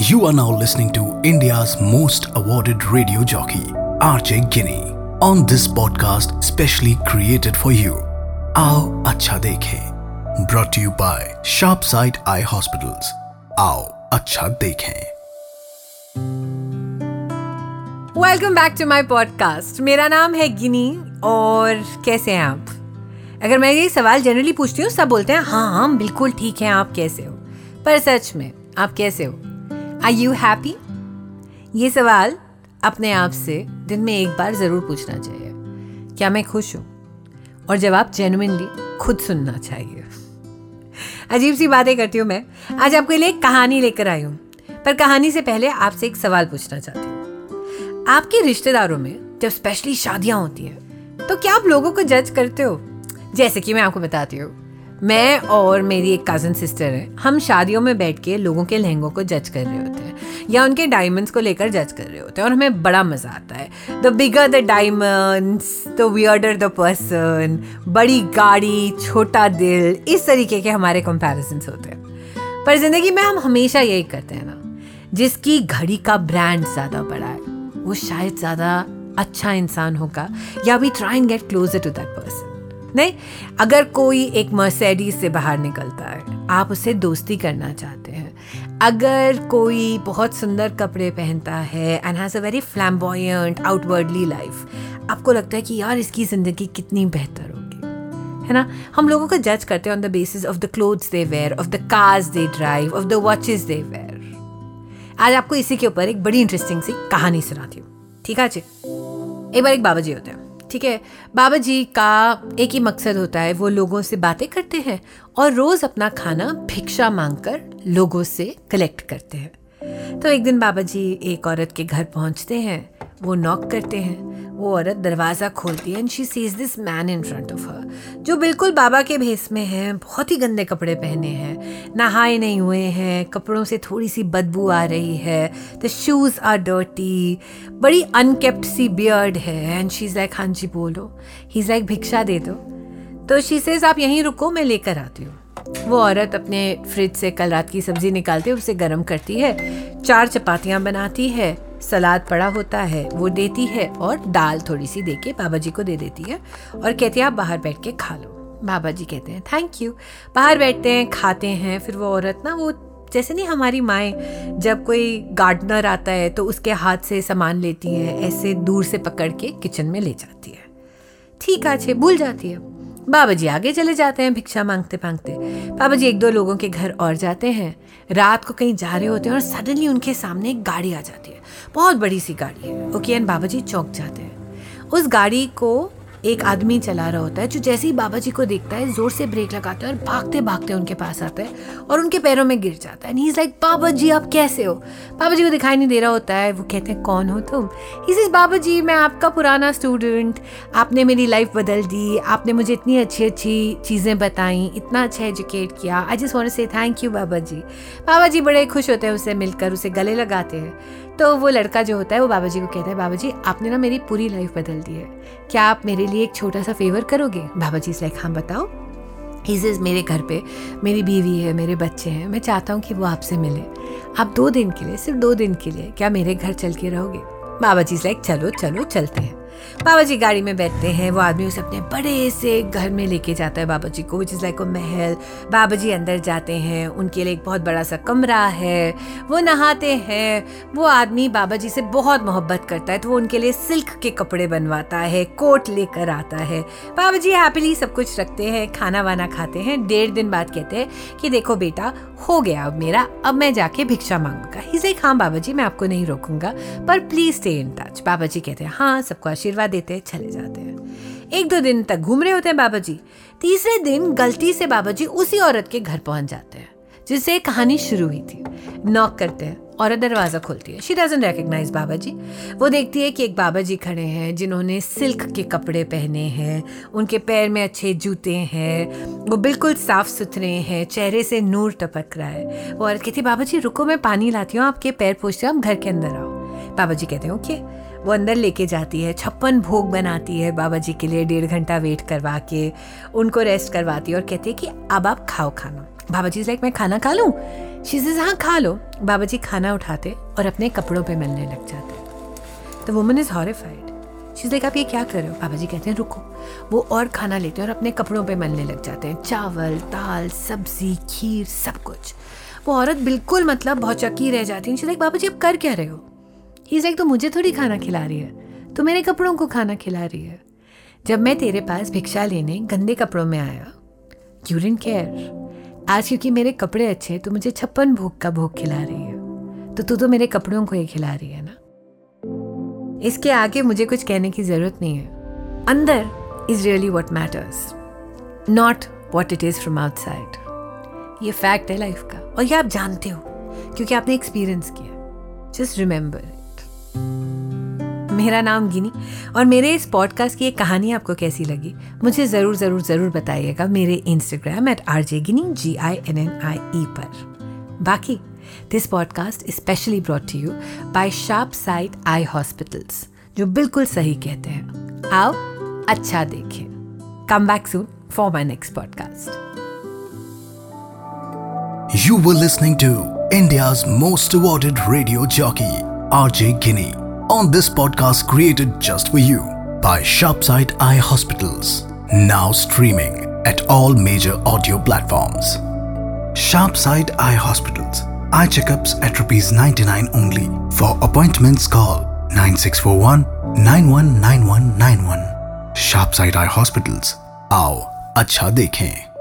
You are now listening to India's most awarded radio jockey, RJ Guinea, on this podcast specially created for you. आओ अच्छा देखें brought to you by Sharp Sight Eye Hospitals. आओ अच्छा देखें welcome back to my podcast मेरा नाम है गिनी और कैसे हैं आप अगर मैं ये सवाल जनरली पूछती हूँ सब बोलते हैं हाँ हम बिल्कुल ठीक हैं आप कैसे हो पर सच में आप कैसे हो आई यू हैप्पी ये सवाल अपने आप से दिन में एक बार ज़रूर पूछना चाहिए। क्या मैं खुश हूँ? और जवाब जेनुइनली खुद सुनना चाहिए। अजीब सी बातें करती हूँ मैं। आज आपके लिए कहानी लेकर आई हूँ। पर कहानी से पहले आपसे एक सवाल पूछना चाहती हूँ। आपके रिश्तेदारों में जब स्पेशली शादियाँ होती हैं तो क्या आप लोगों को जज करते हो? जैसे कि मैं आपको बताती हूँ। मैं और मेरी एक कज़न सिस्टर है, हम शादियों में बैठ के लोगों के लहंगों को जज कर रहे होते हैं, या उनके डायमंड्स को लेकर जज कर रहे होते हैं, और हमें बड़ा मज़ा आता है। The bigger the diamonds the weirder the person बड़ी गाड़ी, छोटा दिल, इस तरीके के हमारे कंपैरिजन होते हैं। पर ज़िंदगी में हम हमेशा यही करते हैं ना, जिसकी घड़ी का ब्रांड ज़्यादा बड़ा है, वो शायद ज़्यादा अच्छा इंसान होगा, या we try and get closer to that person नहीं, अगर कोई एक मर्सेडीज से बाहर निकलता है, आप उससे दोस्ती करना चाहते हैं। अगर कोई बहुत सुंदर कपड़े पहनता है and has a very flamboyant outwardly life आपको लगता है कि यार इसकी ज़िंदगी कितनी बेहतर होगी, है ना? हम लोगों को जज करते हैं on the basis of the clothes they wear of the cars they drive of the watches they wear आज आपको इसी के ऊपर एक बड़ी इंटरेस्टिंग सी कहानी सुनाती हूँ। ठीक है जी एक बार एक बाबा जी होते हैं। ठीक है? बाबा जी का एक ही मकसद होता है, वो लोगों से बातें करते हैं और रोज़ अपना खाना भिक्षा मांगकर लोगों से कलेक्ट करते हैं। तो एक दिन बाबा जी एक औरत के घर पहुँचते हैं, वो नॉक करते हैं। वो औरत दरवाज़ा खोलती है and she sees this man in front of her जो बिल्कुल बाबा के भेस में है, बहुत ही गंदे कपड़े पहने हैं, नहाए नहीं हुए हैं, कपड़ों से थोड़ी सी बदबू आ रही है द शूज़ आर डर्टी बड़ी अनकेप्ट सी बियर्ड है एंड शी इज़ लाइक हाँ जी, बोलो। ही इज़ लाइक भिक्षा दे दो। तो शी सेज आप यहीं रुको, मैं लेकर आती हूँ। वो औरत अपने फ्रिज से कल रात की सब्ज़ी निकालती है उसे गर्म करती है, चार चपातियाँ बनाती है सलाद पड़ा होता है, वो देती है और दाल थोड़ी सी दे के बाबा जी को दे देती है और कहती है, आप बाहर बैठ के खा लो। बाबा जी कहते हैं थैंक यू बाहर बैठते हैं, खाते हैं, फिर वो औरत ना, वो जैसे नहीं हमारी माएँ, जब कोई गार्डनर आता है तो उसके हाथ से सामान लेती हैं, ऐसे दूर से पकड़ के किचन में ले जाती है। ठीक है भूल जाती है। बाबा जी आगे चले जाते हैं भिक्षा मांगते मांगते। बाबा जी एक दो लोगों के घर और जाते हैं। रात को कहीं जा रहे होते हैं और सडनली उनके सामने एक गाड़ी आ जाती है। बहुत बड़ी सी गाड़ी है। ओके एंड बाबा जी चौंक जाते हैं। उस गाड़ी को एक आदमी चला रहा होता है, जो जैसे ही बाबा जी को देखता है, ज़ोर से ब्रेक लगाता है और भागते भागते उनके पास आता है और उनके पैरों में गिर जाता है। इज़ लाइक बाबा जी आप कैसे हो? बाबा जी को दिखाई नहीं दे रहा होता है, वो कहते हैं, कौन हो तुम? इस बाबा जी मैं आपका पुराना स्टूडेंट आपने मेरी लाइफ बदल दी, आपने मुझे इतनी अच्छी अच्छी चीज़ें बताई, इतना अच्छा एजुकेट किया। I just want say thank you बाबा जी बाबा जी बड़े खुश होते हैं, उसे मिलकर, उसे गले लगाते हैं। तो वो लड़का जो होता है, वो बाबा जी को कहता है बाबा जी आपने ना मेरी पूरी लाइफ बदल दी है। क्या आप मेरे लिए एक छोटा सा फेवर करोगे? बाबा जी से हाँ बताओ। इज़ मेरे घर पे मेरी बीवी है, मेरे बच्चे हैं, मैं चाहता हूँ कि वो आपसे मिले। आप दो दिन के लिए, सिर्फ़ दो दिन के लिए, क्या मेरे घर चल के रहोगे? बाबा जी लाइक चलो चलो, चलते हैं। बाबा जी गाड़ी में बैठते हैं, वो आदमी उसे अपने बड़े से घर में लेके जाता है बाबा जी को विच इज़ लाइक अ महल। बाबा जी अंदर जाते हैं, उनके लिए एक बहुत बड़ा सा कमरा है, वो नहाते हैं, वो आदमी बाबा जी से बहुत मोहब्बत करता है तो वो उनके लिए सिल्क के कपड़े बनवाता है, कोट लेकर आता है। बाबा जी हैप्पीली सब कुछ रखते हैं, खाना वाना खाते हैं, डेढ़ दिन बाद कहते हैं कि देखो बेटा, हो गया अब मेरा, अब मैं जाके भिक्षा मांगूँगा। ही से हाँ बाबा जी मैं आपको नहीं रोकूँगा, पर प्लीज़ स्टे इन टच बाबा जी कहते हैं हाँ सबको आशीर्वाद देते हैं चले जाते हैं। एक दो दिन तक घूम रहे होते हैं बाबा जी। तीसरे दिन गलती से बाबा जी उसी औरत के घर पहुँच जाते हैं, जिससे कहानी शुरू हुई थी। नॉक करते हैं औरत दरवाज़ा खोलती है। शी डजन रिकग्नाइज बाबा जी। वो देखती है कि एक बाबा जी खड़े हैं, जिन्होंने सिल्क के कपड़े पहने हैं, उनके पैर में अच्छे जूते हैं, वो बिल्कुल साफ़ सुथरे हैं, चेहरे से नूर टपक रहा है। वो औरत कहती है, बाबा जी, रुको, मैं पानी लाती हूँ, आपके पैर पूछते हो, आप घर के अंदर आओ। बाबा जी कहते हैं, ओके। वो अंदर लेके जाती है, छप्पन भोग बनाती है बाबा जी के लिए, डेढ़ घंटा वेट करवा के, उनको रेस्ट करवाती है और कहती है कि अब आप खाओ खाना। बाबा जी लाइक मैं खाना खा लूँ? शी से हाँ खा लो। बाबा जी खाना उठाते और अपने कपड़ों पर मिलने लग जाते the woman is horrified she's like आप ये क्या कर रहे हो? बाबा जी कहते हैं, रुको। वो और खाना लेते हैं और अपने कपड़ों पे मलने लग जाते हैं। चावल, दाल, सब्ज़ी, खीर, सब कुछ। वो औरत बिल्कुल मतलब बहुत चक्की रह जाती है। शीज लाइक बाबा जी आप कर क्या रहे हो? ही लाइक तो मुझे थोड़ी खाना खिला रही है। तो मेरे कपड़ों को खाना खिला रही है। जब मैं तेरे पास भिक्षा लेने गंदे कपड़ों में आया यू डेंट केयर आज क्योंकि मेरे कपड़े अच्छे तो मुझे छप्पन भोग का भोग खिला रही है। तो तू तो मेरे कपड़ों को ही खिला रही है ना? इसके आगे मुझे कुछ कहने की ज़रूरत नहीं है। अंदर is really what matters not what it is from outside ये फैक्ट है लाइफ का। और ये आप जानते हो, क्योंकि आपने एक्सपीरियंस किया। जस्ट रिमेंबर मेरा नाम गिनी और मेरे इस पॉडकास्ट की एक कहानी आपको कैसी लगी मुझे ज़रूर ज़रूर ज़रूर बताइएगा मेरे Instagram at R J Ginni G I N N I E पर। बाकी this podcast specially brought to you by Sharp Sight eye hospitals जो बिल्कुल सही कहते हैं। आओ अच्छा देखें। Come back soon for my next podcast You were listening to India's most awarded radio jockey, RJ Guinea, on this podcast created just for you by Sharpside Eye Hospitals. Now streaming at all major audio platforms. Sharpside Eye Hospitals. Eye checkups at rupees 99 only. For appointments, call 9641 919191. Sharpside Eye Hospitals. आओ अच्छा देखें